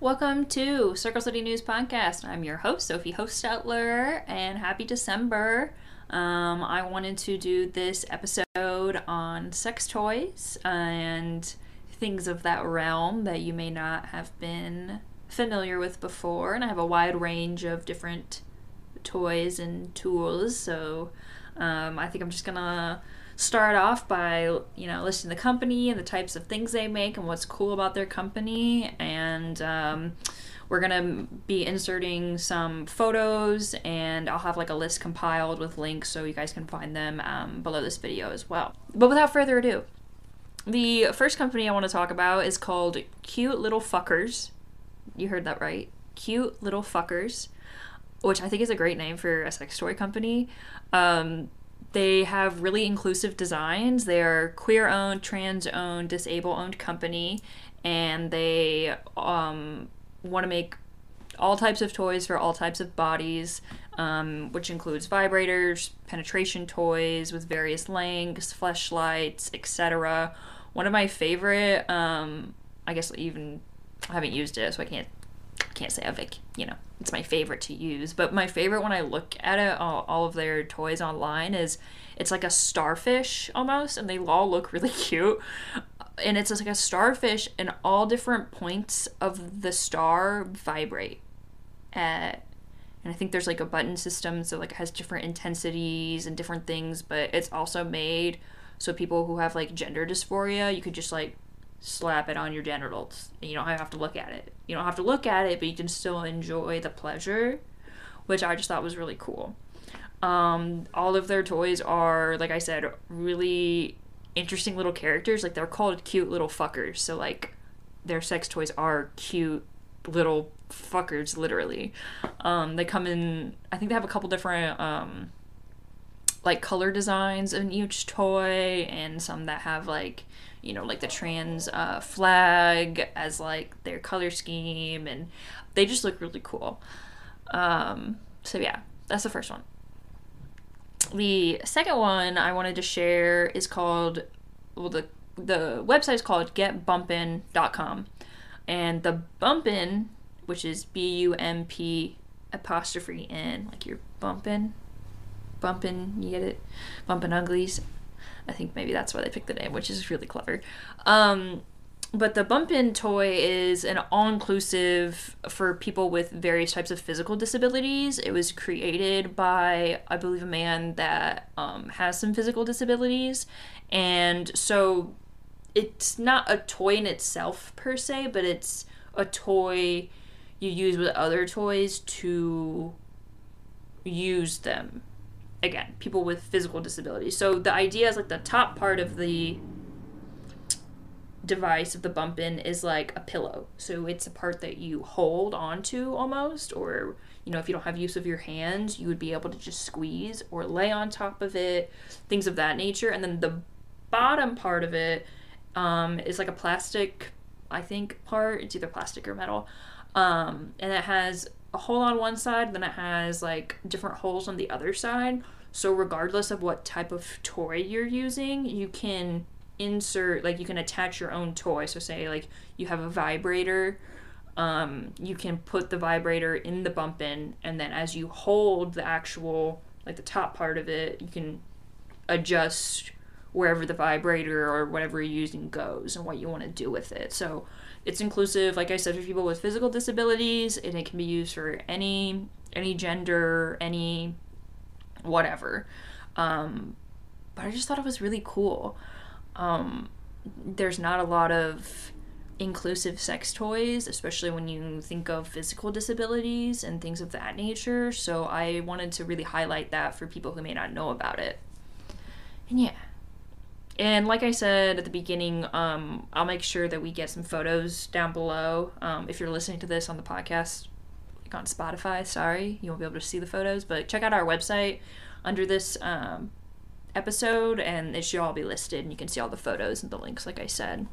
Welcome to Circle City News Podcast. I'm your host, Sophie Hostetler, and happy December. Um, I wanted to do this episode on sex toys and things of that realm that you may not have been familiar with before. And I have a wide range of different toys and tools, so um, I think I'm just gonna start off by you know listing the company and the types of things they make and what's cool about their company. And um, we're gonna be inserting some photos and i'll have like a list compiled with links so you guys can find them um, below this video as well. But without further ado the first company i want to talk about is called cute little fuckers. You heard that right. Cute little fuckers which i think is a great name for a sex toy company. Um, they have really inclusive designs. They are queer owned, trans owned, disabled owned company, and they um, want to make all types of toys for all types of bodies, um, which includes vibrators, penetration toys with various lengths, fleshlights, etc. One of my favorite, um, I guess even I haven't used it, so I can't can't say I've like, you know, it's my favorite to use. But my favorite when I look at it, all, all of their toys online is it's like a starfish almost, and they all look really cute. And it's like a starfish, and all different points of the star vibrate at and I think there's like a button system so like it has different intensities and different things but it's also made so people who have like gender dysphoria you could just like slap it on your genitals. You don't have to look at it. You don't have to look at it, but you can still enjoy the pleasure, which I just thought was really cool. Um, all of their toys are, like I said, really interesting little characters. Like they're called cute little fuckers. So like their sex toys are cute little fuckers, literally. Um, they come in. I think they have a couple different um, like color designs in each toy, and some that have like you know, like the trans uh, flag as like their color scheme, and they just look really cool. Um, so yeah, that's the first one. The second one I wanted to share is called well the the website is called getbumpin.com. And the bumpin, which is B U M P apostrophe N, like you're bumping, bumping, you get it? Bumping uglies. I think maybe that's why they picked the name, which is really clever. Um, but the Bump'n toy is an all inclusive for people with various types of physical disabilities. It was created by, I believe, a man that um, has some physical disabilities. And so it's not a toy in itself per se, but it's a toy you use with other toys to use them again, people with physical disabilities. So the idea is like the top part of the device of the Bump'n is like a pillow. So it's a part that you hold onto almost, or you know, if you don't have use of your hands, you would be able to just squeeze or lay on top of it, things of that nature. And then the bottom part of it um, is like a plastic, I think, part. It's either plastic or metal. Um, and it has a hole on one side, then it has like different holes on the other side. So regardless of what type of toy you're using, you can insert like you can attach your own toy. So say like you have a vibrator, um, you can put the vibrator in the Bump'n, and then as you hold the actual like the top part of it, you can adjust wherever the vibrator or whatever you're using goes and what you want to do with it. So it's inclusive, like I said, for people with physical disabilities, and it can be used for any any gender, any whatever. Um, but I just thought it was really cool. Um, there's not a lot of inclusive sex toys, especially when you think of physical disabilities and things of that nature. So I wanted to really highlight that for people who may not know about it. And yeah. And like I said at the beginning, um, I'll make sure that we get some photos down below. Um, if you're listening to this on the podcast, like on Spotify, sorry, you won't be able to see the photos, but check out our website under this um, episode, and it should all be listed, and you can see all the photos and the links, like I said.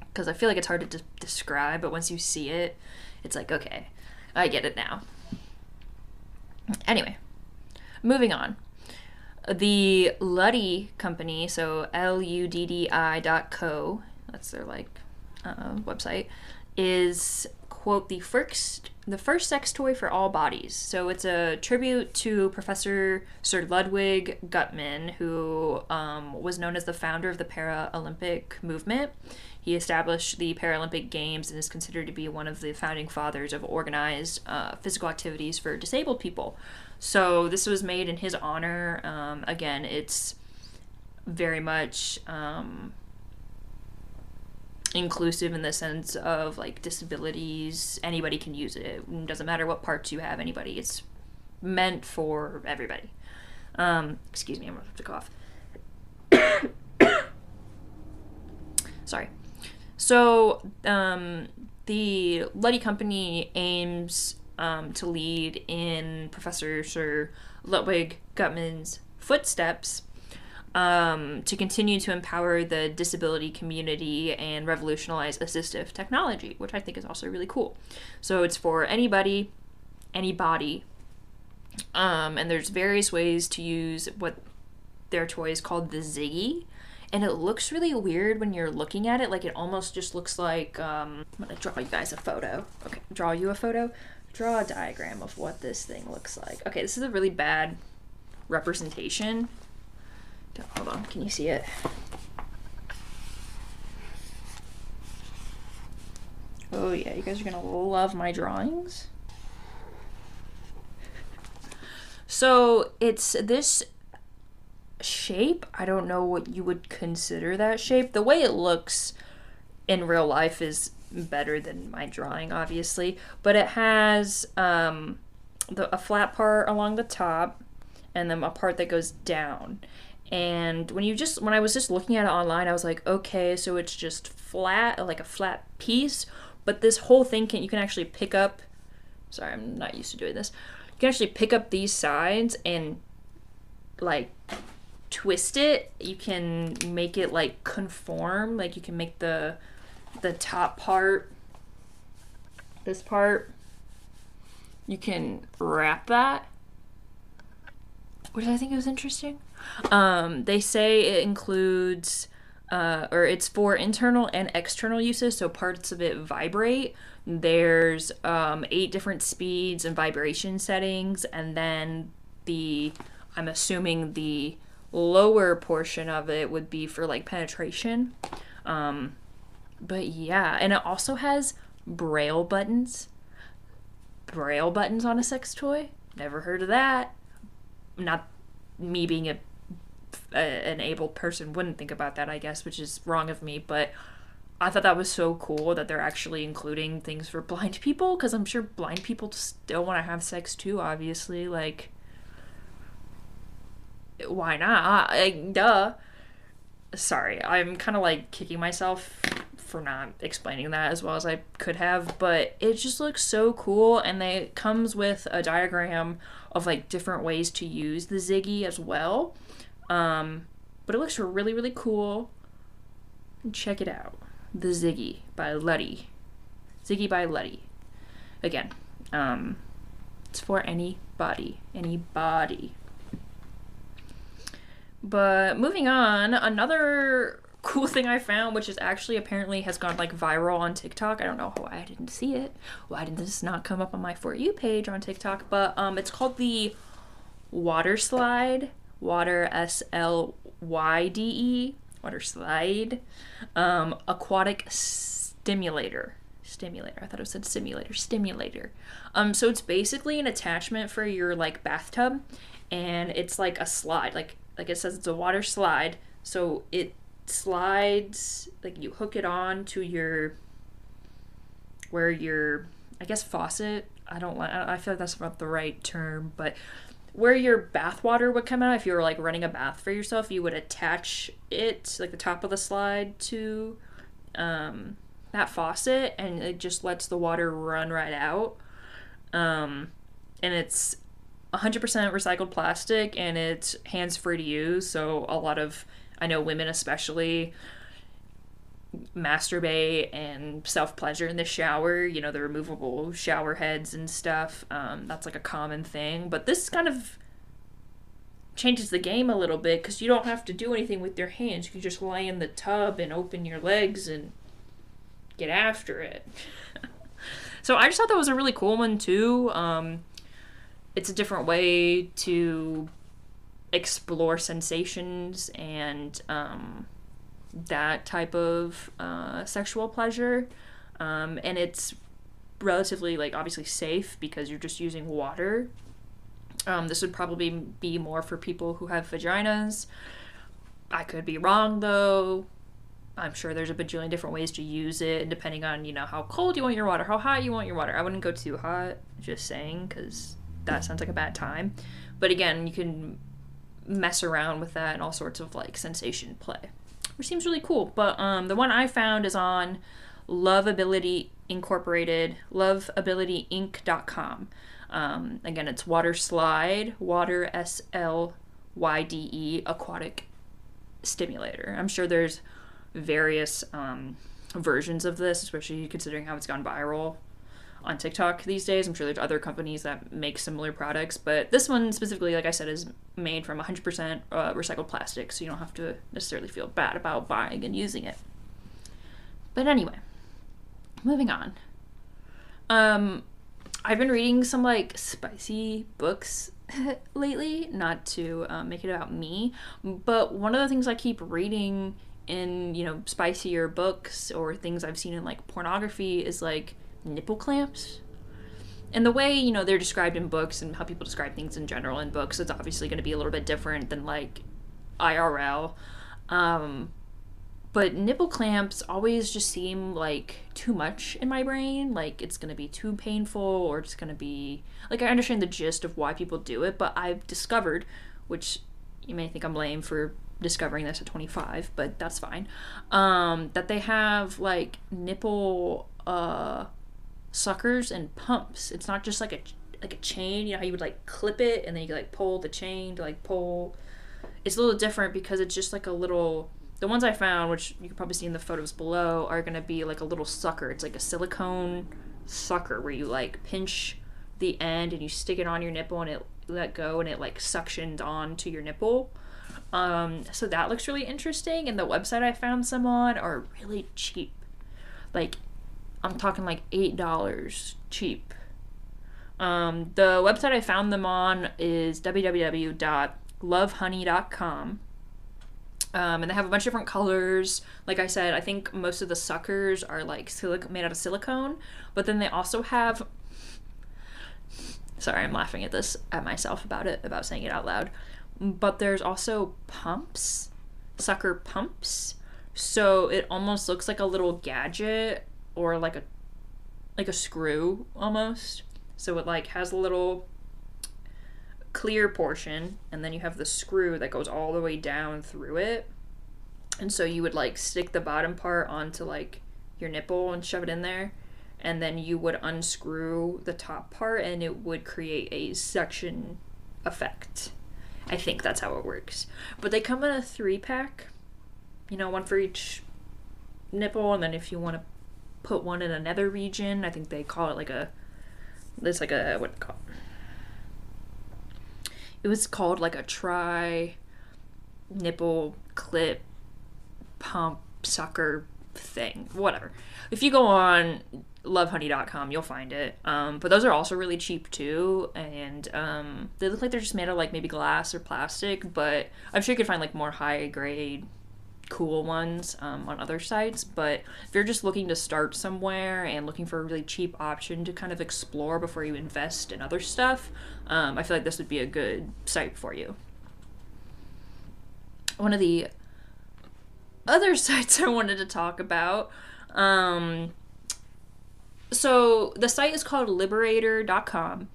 Because I feel like it's hard to de- describe, but once you see it, it's like, okay, I get it now. Anyway, moving on the Luddi company, so L U D D I dot co, that's their like uh, website, is quote the first the first sex toy for all bodies. So it's a tribute to Professor Sir Ludwig Guttmann, who um, was known as the founder of the Paralympic movement. He established the Paralympic Games and is considered to be one of the founding fathers of organized uh, physical activities for disabled people. So this was made in his honor. Um, again, it's very much um, inclusive in the sense of like disabilities. Anybody can use it. it doesn't matter what parts you have. Anybody. It's meant for everybody. Um, excuse me, I'm gonna have to cough. Sorry. So um, the Luddi Company aims um, to lead in Professor Sir Ludwig Guttmann's footsteps um, to continue to empower the disability community and revolutionize assistive technology, which I think is also really cool. So it's for anybody, anybody, um, and there's various ways to use what their toy is called the Ziggy. And it looks really weird when you're looking at it. Like it almost just looks like um, I'm gonna draw you guys a photo. Okay, draw you a photo. Draw a diagram of what this thing looks like. Okay, this is a really bad representation Hold on, can you see it? Oh yeah, you guys are gonna love my drawings. So it's this shape. I don't know what you would consider that shape. The way it looks in real life is better than my drawing, obviously. But it has um, the, a flat part along the top and then a part that goes down and when you just when i was just looking at it online i was like okay so it's just flat like a flat piece but this whole thing can you can actually pick up sorry i'm not used to doing this you can actually pick up these sides and like twist it you can make it like conform like you can make the the top part this part you can wrap that what did i think it was interesting um, they say it includes, uh, or it's for internal and external uses, so parts of it vibrate. There's um, eight different speeds and vibration settings, and then the, I'm assuming the lower portion of it would be for like penetration. Um, but yeah, and it also has braille buttons. Braille buttons on a sex toy? Never heard of that. Not me being a a, an able person wouldn't think about that, I guess, which is wrong of me. But I thought that was so cool that they're actually including things for blind people because I'm sure blind people still want to have sex too. Obviously, like why not? Like, duh. Sorry, I'm kind of like kicking myself for not explaining that as well as I could have, but it just looks so cool and it comes with a diagram of like different ways to use the Ziggy as well. Um, but it looks really, really cool. Check it out. The Ziggy by Luddi. Ziggy by Luddi. Again, um, it's for anybody. Anybody. But moving on, another cool thing I found, which is actually apparently has gone like viral on TikTok. I don't know why I didn't see it. Why did this not come up on my For You page on TikTok? But um, it's called the Waterslyde water S L Y D E, Waterslyde, um, aquatic stimulator. Stimulator. I thought it said simulator. Stimulator. Um, so it's basically an attachment for your like bathtub, and it's like a slide. Like like it says, it's a water slide. So it slides like you hook it on to your where your I guess faucet. I don't like. I feel like that's not the right term, but where your bath water would come out if you were like running a bath for yourself you would attach it like the top of the slide to um, that faucet and it just lets the water run right out um, and it's 100% recycled plastic and it's hands free to use so a lot of i know women especially masturbate and self pleasure in the shower, you know, the removable shower heads and stuff. Um, that's like a common thing. But this kind of changes the game a little bit because you don't have to do anything with your hands. You can just lay in the tub and open your legs and get after it. So I just thought that was a really cool one too. Um, it's a different way to explore sensations and um, that type of uh, sexual pleasure. Um, and it's relatively, like, obviously safe because you're just using water. Um, this would probably be more for people who have vaginas. I could be wrong though. I'm sure there's a bajillion different ways to use it, depending on you know how cold you want your water, how hot you want your water. I wouldn't go too hot, just saying, because that sounds like a bad time. But again, you can mess around with that and all sorts of like sensation play, which seems really cool. But um, the one I found is on Loveability Incorporated, loveabilityinc.com. Um, again, it's Waterslyde, water S L Y D E, aquatic stimulator. I'm sure there's various um, versions of this, especially considering how it's gone viral on TikTok these days. I'm sure there's other companies that make similar products, but this one specifically, like I said, is made from 100% uh, recycled plastic, so you don't have to necessarily feel bad about buying and using it. But anyway, moving on. Um, I've been reading some like spicy books lately, not to um, make it about me, but one of the things I keep reading in, you know, spicier books or things I've seen in like pornography is like nipple clamps. And the way, you know, they're described in books and how people describe things in general in books, it's obviously going to be a little bit different than like IRL. Um, but nipple clamps always just seem like too much in my brain. Like it's going to be too painful or it's going to be. Like, I understand the gist of why people do it, but I've discovered, which you may think I'm lame for discovering this at 25, but that's fine, um, that they have like nipple. Uh, suckers and pumps. It's not just like a like a chain. You know how you would like clip it and then you like pull the chain to like pull. It's a little different because it's just like a little. The ones I found, which you can probably see in the photos below, are gonna be like a little sucker. It's like a silicone sucker where you like pinch the end and you stick it on your nipple and it let go and it like suctioned on to your nipple. Um, so that looks really interesting. And the website I found some on are really cheap. Like I'm talking like eight dollars cheap. Um, the website I found them on is www.lovehoney.com. Um, and they have a bunch of different colors. Like I said, I think most of the suckers are like silic- made out of silicone, but then they also have. Sorry, I'm laughing at this at myself about it, about saying it out loud. But there's also pumps, sucker pumps. So it almost looks like a little gadget or like a like a screw almost. So it like has a little clear portion and then you have the screw that goes all the way down through it. And so you would like stick the bottom part onto like your nipple and shove it in there and then you would unscrew the top part and it would create a suction effect. I think that's how it works. But they come in a 3 pack. You know, one for each nipple and then if you want to put one in another region. I think they call it like a. It's like a what call. It was called like a tri nipple clip pump sucker thing. Whatever. If you go on lovehoney.com, you'll find it. Um, but those are also really cheap too, and um, they look like they're just made of like maybe glass or plastic. But I'm sure you could find like more high grade cool ones um, on other sites. But if you're just looking to start somewhere and looking for a really cheap option to kind of explore before you invest in other stuff, um, I feel like this would be a good site for you. One of the other sites I wanted to talk about. Um, so the site is called liberator.com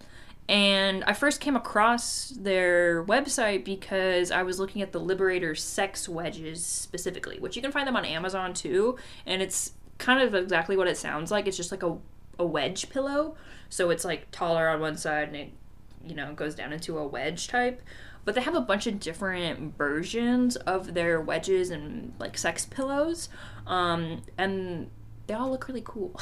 and I first came across their website because I was looking at the Liberator sex wedges specifically, which you can find them on Amazon too. And it's kind of exactly what it sounds like. It's just like a, a wedge pillow. So it's like taller on one side and it, you know, goes down into a wedge type. But they have a bunch of different versions of their wedges and like sex pillows. Um, and they all look really cool.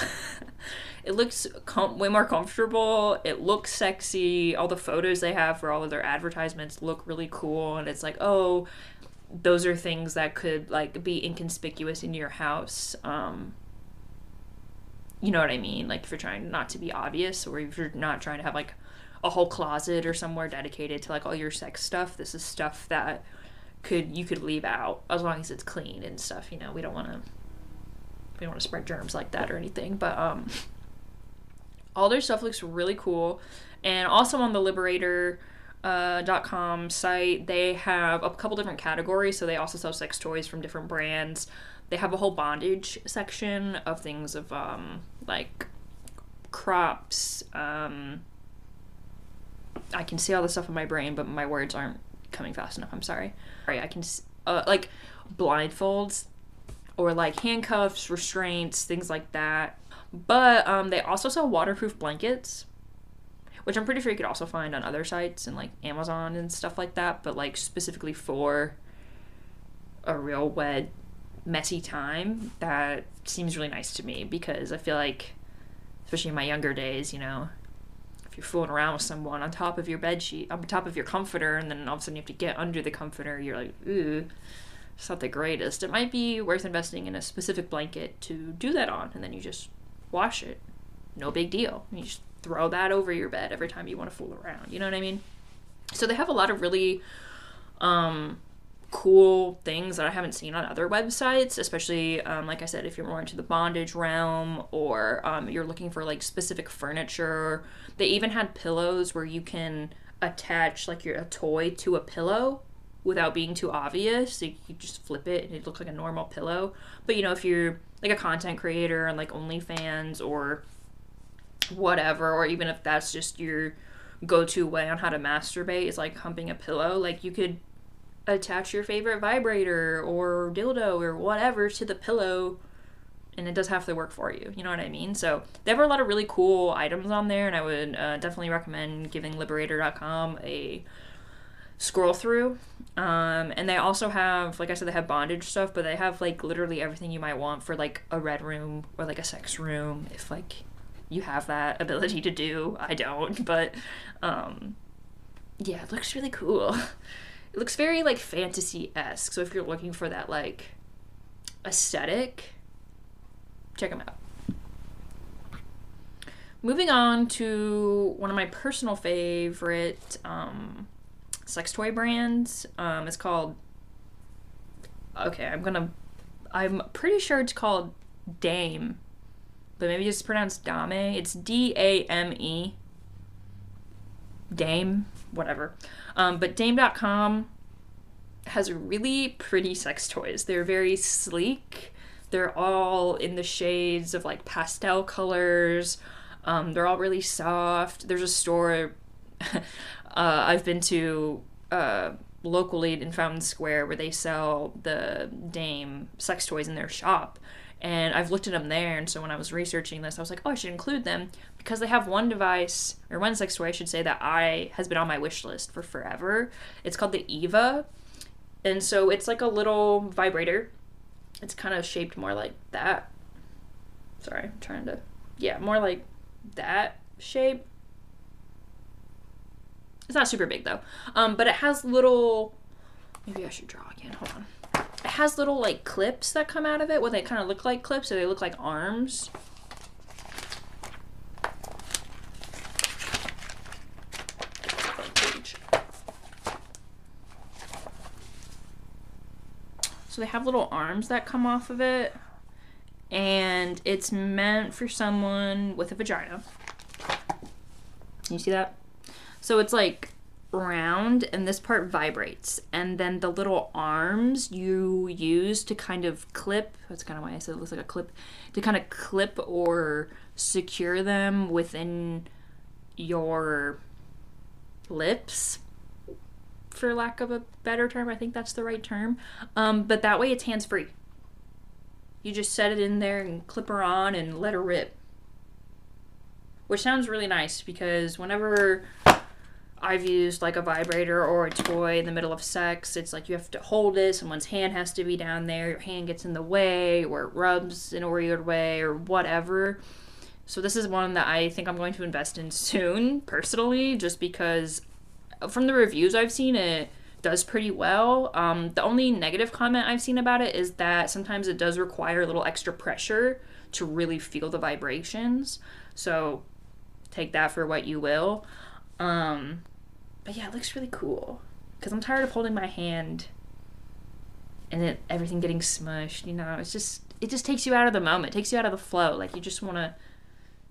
it looks com- way more comfortable. It looks sexy. All the photos they have for all of their advertisements look really cool. And it's like, oh, those are things that could like be inconspicuous in your house. Um, you know what I mean? Like if you're trying not to be obvious or if you're not trying to have like a whole closet or somewhere dedicated to like all your sex stuff, this is stuff that could you could leave out as long as it's clean and stuff, you know. We don't want to we don't want to spread germs like that or anything, but um all their stuff looks really cool. And also on the Liberator uh, .com site, they have a couple different categories. So they also sell sex toys from different brands. They have a whole bondage section of things of um, like crops. Um, I can see all the stuff in my brain, but my words aren't coming fast enough. I'm sorry. Sorry, I can uh, like blindfolds or like handcuffs, restraints, things like that. But um, they also sell waterproof blankets, which I'm pretty sure you could also find on other sites and like Amazon and stuff like that. But like specifically for a real wet, messy time, that seems really nice to me because I feel like, especially in my younger days, you know, if you're fooling around with someone on top of your bed sheet, on top of your comforter, and then all of a sudden you have to get under the comforter, you're like, ooh, it's not the greatest. It might be worth investing in a specific blanket to do that on, and then you just wash it. No big deal. You just throw that over your bed every time you want to fool around. You know what I mean? So they have a lot of really um, cool things that I haven't seen on other websites, especially, um, like I said, if you're more into the bondage realm or um, you're looking for like specific furniture. They even had pillows where you can attach like your a toy to a pillow without being too obvious. So you just flip it and it looks like a normal pillow. But you know, if you're like a content creator and like OnlyFans or whatever, or even if that's just your go to way on how to masturbate is like humping a pillow, like you could attach your favorite vibrator or dildo or whatever to the pillow and it does half the work for you. You know what I mean? So they have a lot of really cool items on there, and I would uh, definitely recommend giving Liberator.com a scroll through. Um, and they also have, like I said, they have bondage stuff, but they have like literally everything you might want for like a red room or like a sex room if like you have that ability to do. I don't, but um, yeah, it looks really cool. It looks very like fantasy esque. So if you're looking for that like aesthetic, check them out. Moving on to one of my personal favorite um, sex toy brands. Um, it's called. Okay, I'm gonna. I'm pretty sure it's called Dame, but maybe it's pronounced Dame. It's D A M E. Dame, whatever. Um, but Dame.com has really pretty sex toys. They're very sleek. They're all in the shades of like pastel colors. Um, they're all really soft. There's a store uh, I've been to uh, locally in Fountain Square where they sell the Dame sex toys in their shop. And I've looked at them there, and so when I was researching this, I was like, oh, I should include them because they have one device or one sex toy, I should say, that I has been on my wish list for forever. It's called the Eva, and so it's like a little vibrator. It's kind of shaped more like that. Sorry, I'm trying to, yeah, more like that shape. It's not super big though. Um, but it has little. Maybe I should draw again. Hold on. It has little like clips that come out of it. What they kind of look like clips, so they look like arms. So they have little arms that come off of it, and it's meant for someone with a vagina. You see that? So it's like round and this part vibrates. And then the little arms you use to kind of clip that's kind of why i said it looks like a clip to kind of clip or secure them within your lips for lack of a better term. I think that's the right term. Um, but that way it's hands free you just set it in there and clip her on and let her rip. Which sounds really nice because whenever I've used like a vibrator or a toy in the middle of sex. It's like you have to hold it, someone's hand has to be down there, your hand gets in the way, or it rubs in a weird way, or whatever. So, this is one that I think I'm going to invest in soon, personally, just because from the reviews I've seen, it does pretty well. Um, the only negative comment I've seen about it is that sometimes it does require a little extra pressure to really feel the vibrations. So take that for what you will. Um, but yeah, it looks really cool because I'm tired of holding my hand and it everything getting smushed. You know, it's just it just takes you out of the moment, it takes you out of the flow. Like you just want to,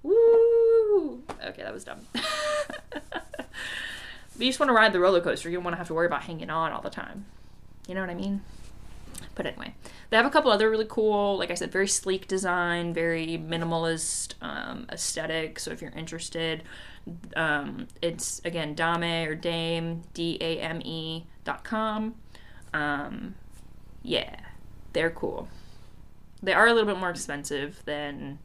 woo. Okay, that was dumb. but you just want to ride the roller coaster. You don't want to have to worry about hanging on all the time. You know what I mean? But anyway, they have a couple other really cool, like I said, very sleek design, very minimalist um, aesthetic. So if you're interested, um, it's again Dame or Dame D A M E dot com. Um, yeah, they're cool. They are a little bit more expensive than.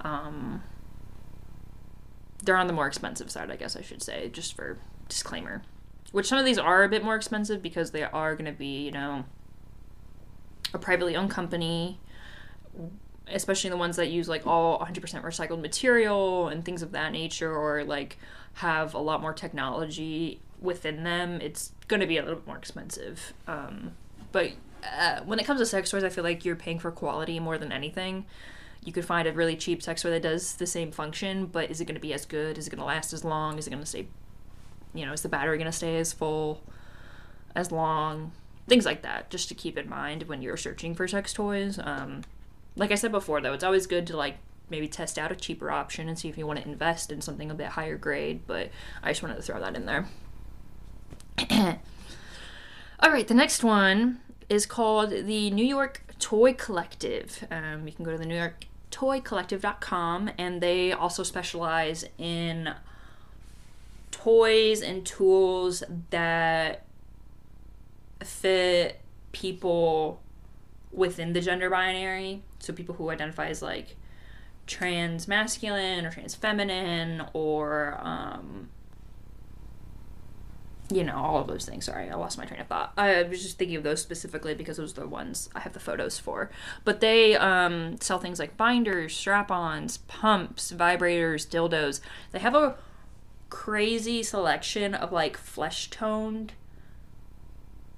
Um, they're on the more expensive side, I guess I should say, just for disclaimer. Which some of these are a bit more expensive because they are going to be, you know, a privately owned company, especially the ones that use like all 100% recycled material and things of that nature, or like have a lot more technology within them. It's going to be a little bit more expensive. Um, but uh, when it comes to sex toys, I feel like you're paying for quality more than anything. You could find a really cheap sex toy that does the same function, but is it going to be as good? Is it going to last as long? Is it going to stay, you know, is the battery going to stay as full, as long? Things like that, just to keep in mind when you're searching for sex toys. Um, like I said before, though, it's always good to like maybe test out a cheaper option and see if you want to invest in something a bit higher grade. But I just wanted to throw that in there. All right, the next one is called the New York Toy Collective. Um, you can go to the New York Toy toycollective.com and they also specialize in toys and tools that fit people within the gender binary so people who identify as like trans masculine or trans feminine or um, you know, all of those things. Sorry, I lost my train of thought. I was just thinking of those specifically because those are the ones I have the photos for. But they um, sell things like binders, strap ons, pumps, vibrators, dildos. They have a crazy selection of like flesh toned.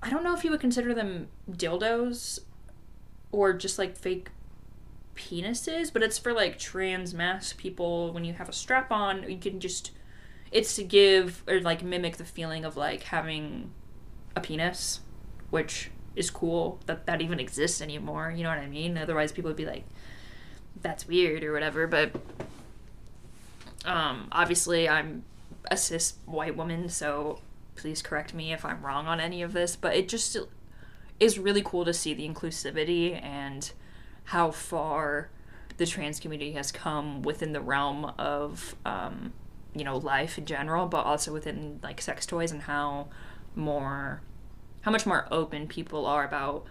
I don't know if you would consider them dildos or just like fake penises, but it's for like trans masc people. When you have a strap on, you can just it's to give or like mimic the feeling of like having a penis, which is cool that that even exists anymore. You know what I mean? Otherwise, people would be like, "That's weird" or whatever. But um, obviously, I'm a cis white woman, so please correct me if I'm wrong on any of this. But it just is really cool to see the inclusivity and how far the trans community has come within the realm of um, you know life in general but also within like sex toys and how more how much more open people are about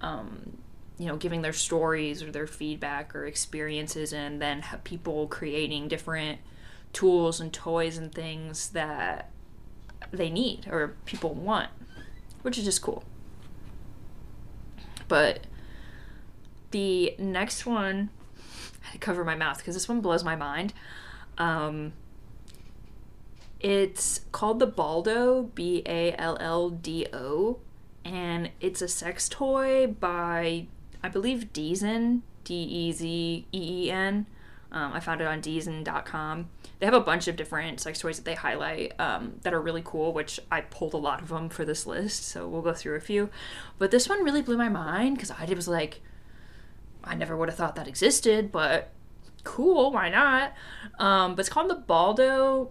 um, you know giving their stories or their feedback or experiences and then people creating different tools and toys and things that they need or people want which is just cool but the next one I had to cover my mouth because this one blows my mind um, it's called the Balldo, B A L L D O, and it's a sex toy by, I believe, Dezeen, D E Z E E N. Um, I found it on Dezeen.com. They have a bunch of different sex toys that they highlight um, that are really cool, which I pulled a lot of them for this list, so we'll go through a few. But this one really blew my mind because I was like, I never would have thought that existed, but cool, why not? Um, but it's called the Balldo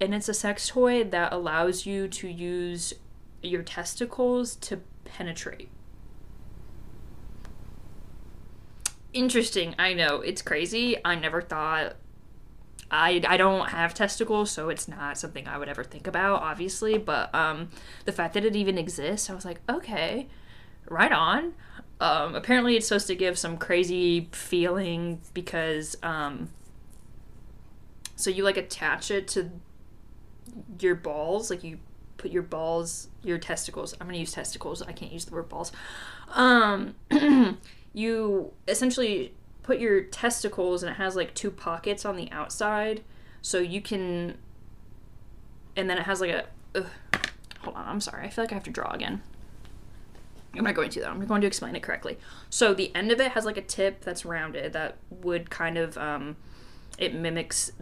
and it's a sex toy that allows you to use your testicles to penetrate. Interesting, I know. It's crazy. I never thought I, I don't have testicles, so it's not something I would ever think about, obviously. But um, the fact that it even exists, I was like, okay, right on. Um, apparently, it's supposed to give some crazy feeling because um, so you like attach it to your balls, like you put your balls, your testicles. I'm gonna use testicles. I can't use the word balls. Um, you essentially put your testicles, and it has like two pockets on the outside, so you can. And then it has like a. Ugh, hold on, I'm sorry. I feel like I have to draw again. I'm not going to though. I'm going to explain it correctly. So the end of it has like a tip that's rounded that would kind of um, it mimics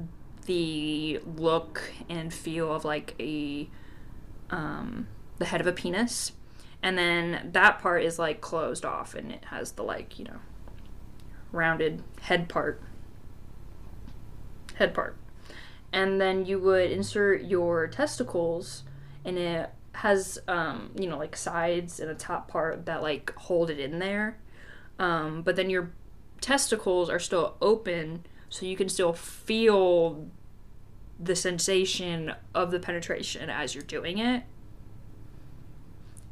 the look and feel of like a um, the head of a penis, and then that part is like closed off and it has the like you know rounded head part. Head part. And then you would insert your testicles and it has um, you know like sides and a top part that like hold it in there. Um, but then your testicles are still open so you can still feel the sensation of the penetration as you're doing it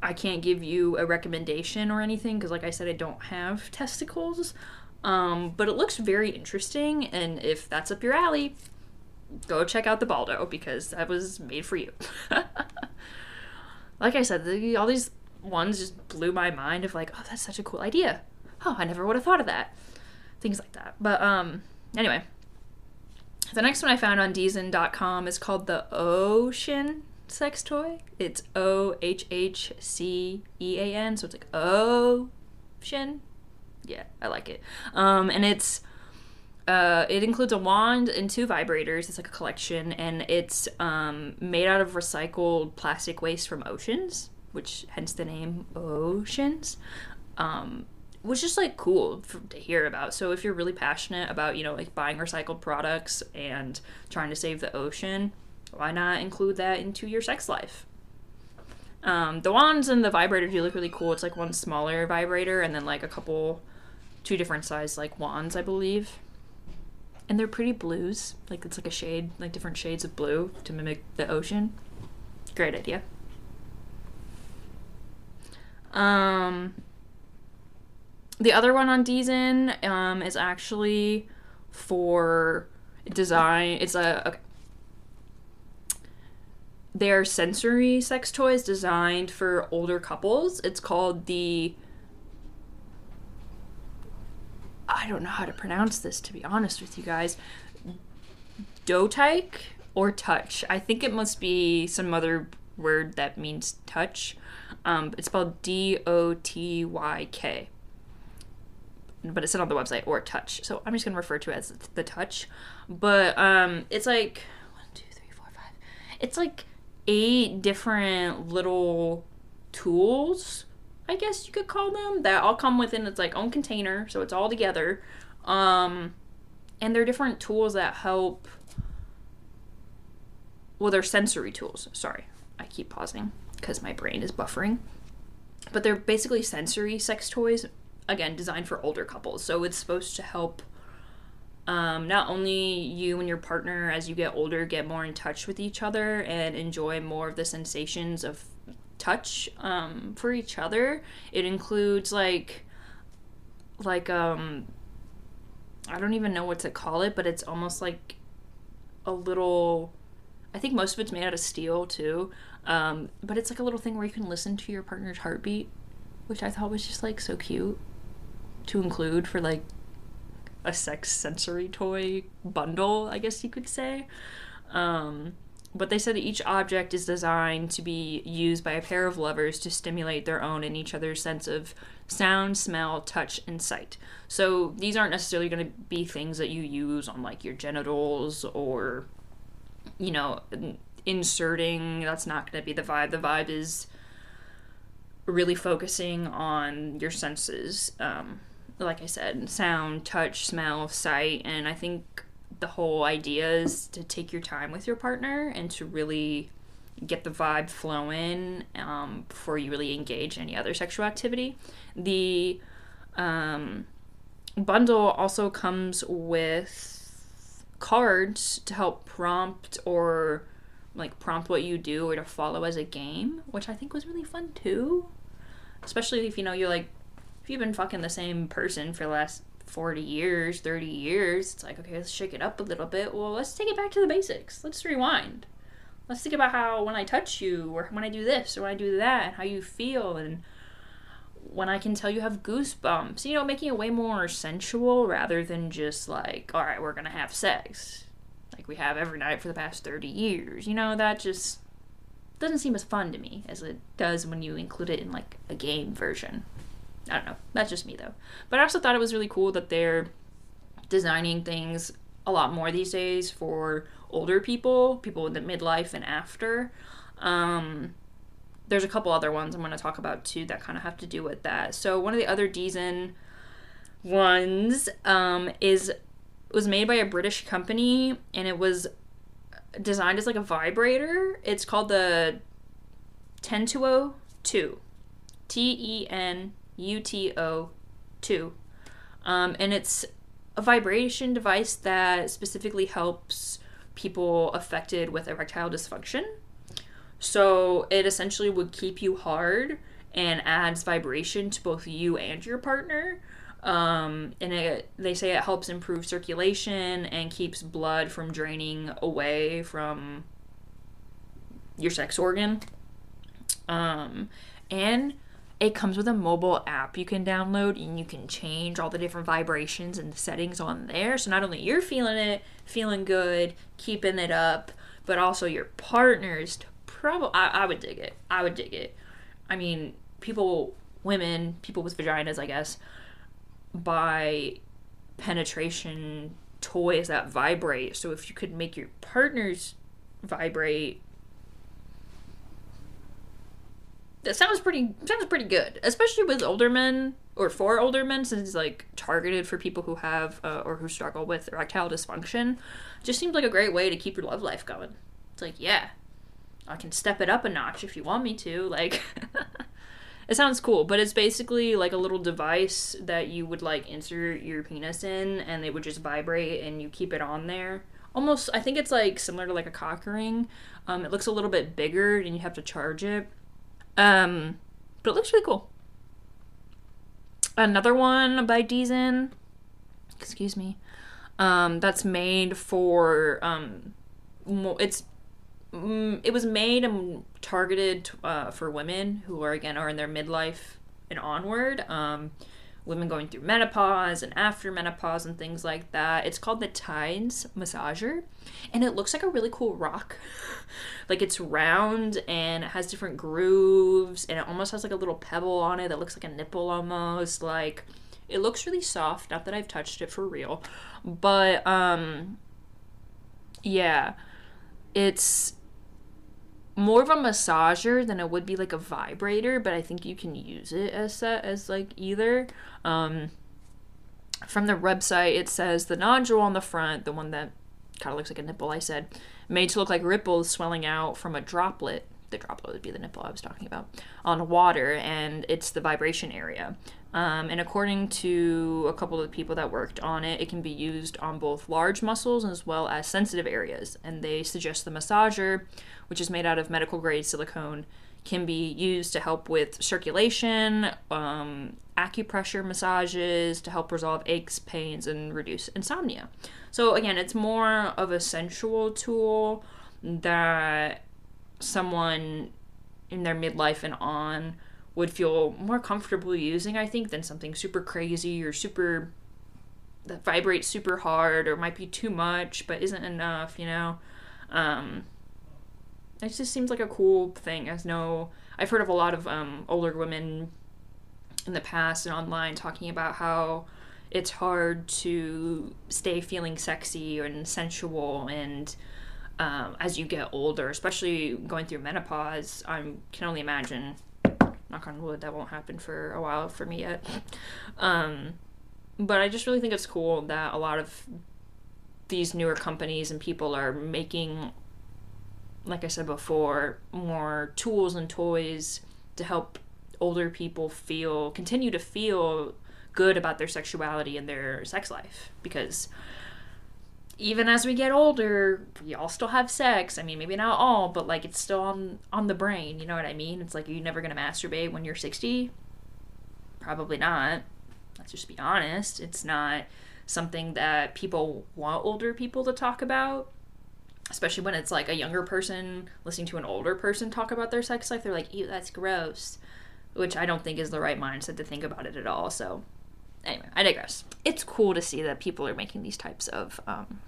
i can't give you a recommendation or anything because like i said i don't have testicles um, but it looks very interesting and if that's up your alley go check out the balldo because that was made for you like I said, the, all these ones just blew my mind of like, oh, that's such a cool idea. Oh, I never would have thought of that. Things like that. But um, anyway, the next one I found on Dezeen.com is called the Ohhcean sex toy. It's O H H C E A N, so it's like Ocean. Yeah, I like it. Um, and it's uh, it includes a wand and two vibrators. It's like a collection, and it's um, made out of recycled plastic waste from oceans, which hence the name Oceans. Um, which is like cool for, to hear about. So if you're really passionate about you know like buying recycled products and trying to save the ocean, why not include that into your sex life? Um, the wands and the vibrators do look really cool. It's like one smaller vibrator and then like a couple, two different size like wands, I believe and they're pretty blues. Like it's like a shade, like different shades of blue to mimic the ocean. Great idea. Um, the other one on Dezeen um, is actually for design. It's a okay. They're sensory sex toys designed for older couples. It's called the I don't know how to pronounce this to be honest with you guys. Dotyk or touch. I think it must be some other word that means touch. Um, it's spelled D O T Y K. But it's not on the website or touch. So I'm just gonna refer to it as the touch. But um, it's like one, two, three, four, five. It's like eight different little tools I guess you could call them, that all come within its like own container, so it's all together. Um, and they're different tools that help. Well, they're sensory tools. Sorry, I keep pausing because my brain is buffering. But they're basically sensory sex toys, again, designed for older couples. So it's supposed to help um, not only you and your partner as you get older get more in touch with each other and enjoy more of the sensations of touch um, for each other. It includes like like um I don't even know what to call it, but it's almost like a little I think most of it's made out of steel too. Um, but it's like a little thing where you can listen to your partner's heartbeat, which I thought was just like so cute to include for like a sex sensory toy bundle, I guess you could say. Um, but they said each object is designed to be used by a pair of lovers to stimulate their own and each other's sense of sound, smell, touch, and sight. So these aren't necessarily going to be things that you use on like your genitals or, you know, inserting. That's not going to be the vibe. The vibe is really focusing on your senses. Um, like I said, sound, touch, smell, sight, and I think the whole idea is to take your time with your partner and to really get the vibe flowing um, before you really engage any other sexual activity. The um, bundle also comes with cards to help prompt or like prompt what you do or to follow as a game, which I think was really fun too. Especially if you know you're like if you've been fucking the same person for the last 40 years, 30 years, it's like, okay, let's shake it up a little bit. Well, let's take it back to the basics. Let's rewind. Let's think about how when I touch you, or when I do this, or when I do that, and how you feel, and when I can tell you have goosebumps. You know, making it way more sensual rather than just like, all right, we're gonna have sex. Like we have every night for the past 30 years. You know, that just doesn't seem as fun to me as it does when you include it in like a game version. I don't know. That's just me though. But I also thought it was really cool that they're designing things a lot more these days for older people, people in the midlife and after. Um, there's a couple other ones I'm going to talk about too that kind of have to do with that. So one of the other Dezeen ones um, is was made by a British company and it was designed as like a vibrator. It's called the Tenuto 2. T E N U T O 2. Um, and it's a vibration device that specifically helps people affected with erectile dysfunction. So it essentially would keep you hard and adds vibration to both you and your partner. Um, and it, they say it helps improve circulation and keeps blood from draining away from your sex organ. Um, and it comes with a mobile app you can download and you can change all the different vibrations and settings on there. So not only you're feeling it, feeling good, keeping it up, but also your partner's probably I, I would dig it. I would dig it. I mean, people women, people with vaginas, I guess, buy penetration toys that vibrate. So if you could make your partners vibrate that sounds pretty sounds pretty good, especially with older men or for older men, since it's like targeted for people who have uh, or who struggle with erectile dysfunction. Just seems like a great way to keep your love life going. It's like, yeah, I can step it up a notch if you want me to. Like, it sounds cool, but it's basically like a little device that you would like insert your penis in, and it would just vibrate, and you keep it on there. Almost, I think it's like similar to like a cock ring. Um, it looks a little bit bigger, and you have to charge it um, but it looks really cool. Another one by Dezeen, excuse me, um, that's made for um, it's mm, it was made and targeted uh, for women who are again are in their midlife and onward. Um, women going through menopause and after menopause and things like that. It's called the Tides Massager, and it looks like a really cool rock. like it's round and it has different grooves, and it almost has like a little pebble on it that looks like a nipple almost. Like it looks really soft. Not that I've touched it for real, but um, yeah, it's more of a massager than it would be like a vibrator, but I think you can use it as that as like either. Um, from the website, it says the nodule on the front, the one that kind of looks like a nipple, I said, made to look like ripples swelling out from a droplet. The droplet would be the nipple I was talking about on water, and it's the vibration area. Um, and according to a couple of the people that worked on it, it can be used on both large muscles as well as sensitive areas. And they suggest the massager which is made out of medical grade silicone, can be used to help with circulation, um, acupressure massages to help resolve aches, pains, and reduce insomnia. So, again, it's more of a sensual tool that someone in their midlife and on would feel more comfortable using, I think, than something super crazy or super that vibrates super hard or might be too much but isn't enough, you know. Um, it just seems like a cool thing. As no, I've heard of a lot of um, older women in the past and online talking about how it's hard to stay feeling sexy and sensual and um, as you get older, especially going through menopause. I can only imagine. Knock on wood, that won't happen for a while for me yet. Um, but I just really think it's cool that a lot of these newer companies and people are making like I said before, more tools and toys to help older people feel, continue to feel good about their sexuality and their sex life. Because even as we get older, we all still have sex. I mean, maybe not all, but like it's still on on the brain. You know what I mean? It's like you're never gonna masturbate when you're 60. Probably not. Let's just be honest. It's not something that people want older people to talk about especially when it's like a younger person listening to an older person talk about their sex life they're like ew that's gross which i don't think is the right mindset to think about it at all so anyway i digress it's cool to see that people are making these types of um,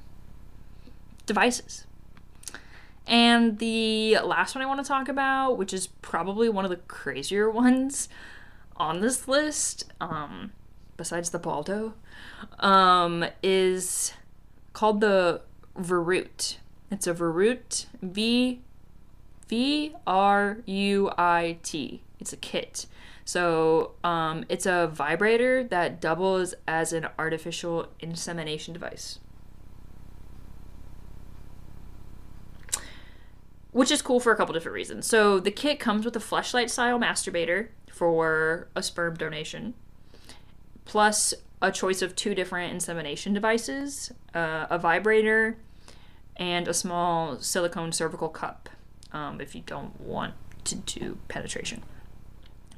devices And the last one I want to talk about, which is probably one of the crazier ones on this list, um, besides the Balldo, um, is called the Vruit. It's a Vruit, V V R U I T. It's a kit. So um, it's a vibrator that doubles as an artificial insemination device. Which is cool for a couple different reasons. So the kit comes with a fleshlight style masturbator for a sperm donation, plus a choice of two different insemination devices, uh, a vibrator, and a small silicone cervical cup um, if you don't want to do penetration.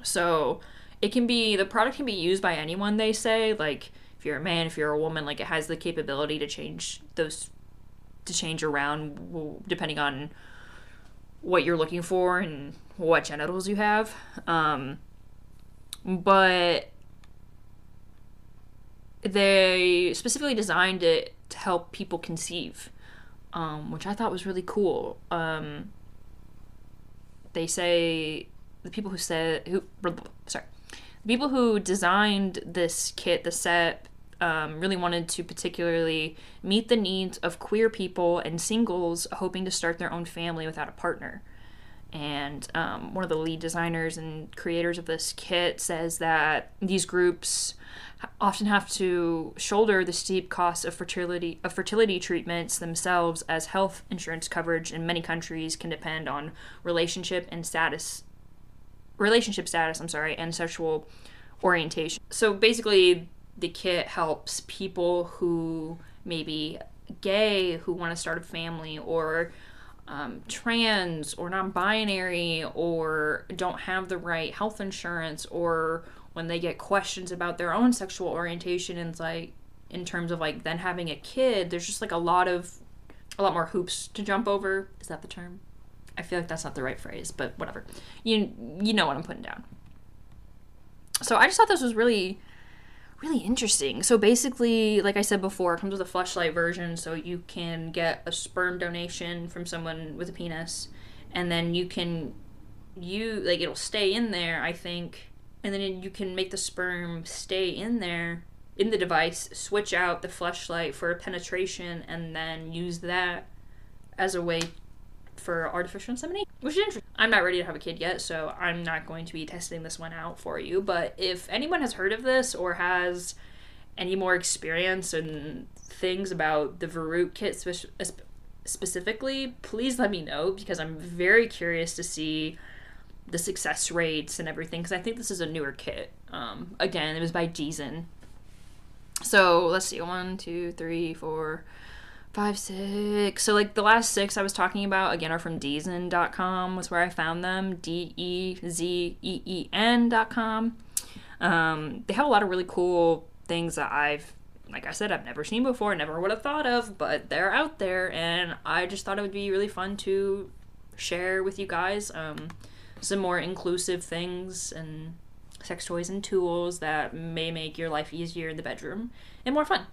So it can be the product can be used by anyone. They say like if you're a man, if you're a woman, like it has the capability to change those to change around depending on what you're looking for and what genitals you have. Um, but they specifically designed it to help people conceive, um, which I thought was really cool. Um, they say the people who said who sorry the people who designed this kit the set um, really wanted to particularly meet the needs of queer people and singles hoping to start their own family without a partner and um, one of the lead designers and creators of this kit says that these groups often have to shoulder the steep costs of fertility of fertility treatments themselves as health insurance coverage in many countries can depend on relationship and status relationship status I'm sorry and sexual orientation. So basically the kit helps people who maybe gay who want to start a family or um, trans or non binary or don't have the right health insurance or when they get questions about their own sexual orientation and like in terms of like then having a kid there's just like a lot of a lot more hoops to jump over. Is that the term? I feel like that's not the right phrase but whatever. You you know what i'm putting down. So i just thought this was really really interesting. So basically like i said before it comes with a fleshlight version so you can get a sperm donation from someone with a penis and then you can you like it'll stay in there i think and then you can make the sperm stay in there in the device, switch out the fleshlight for a penetration, and then use that as a way for artificial insemination, which is interesting. I'm not ready to have a kid yet, so I'm not going to be testing this one out for you. But if anyone has heard of this or has any more experience and things about the Vruit kit spe- specifically, please let me know because I'm very curious to see the success rates and everything because I think this is a newer kit. Um, again, it was by Dezeen. So let's see, one, two, three, four, five, six. So like the last six I was talking about again are from Dezeen.com was where I found them. D E Z E E N.com. Um, they have a lot of really cool things that I've like I said, I've never seen before, never would have thought of, but they're out there, and I just thought it would be really fun to share with you guys. Um, some more inclusive things and sex toys and tools that may make your life easier in the bedroom and more fun.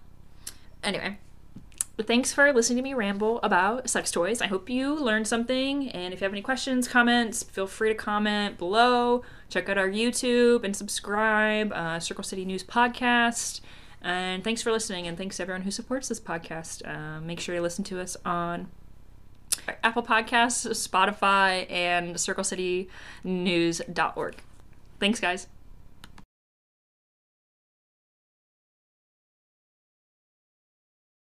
Anyway, thanks for listening to me ramble about sex toys. I hope you learned something. And if you have any questions, comments, feel free to comment below. Check out our YouTube and subscribe, uh, Circle City News Podcast. And thanks for listening, and thanks to everyone who supports this podcast. Uh, make sure you listen to us on Apple Podcasts, Spotify, and CircleCityNews.org. Thanks, guys.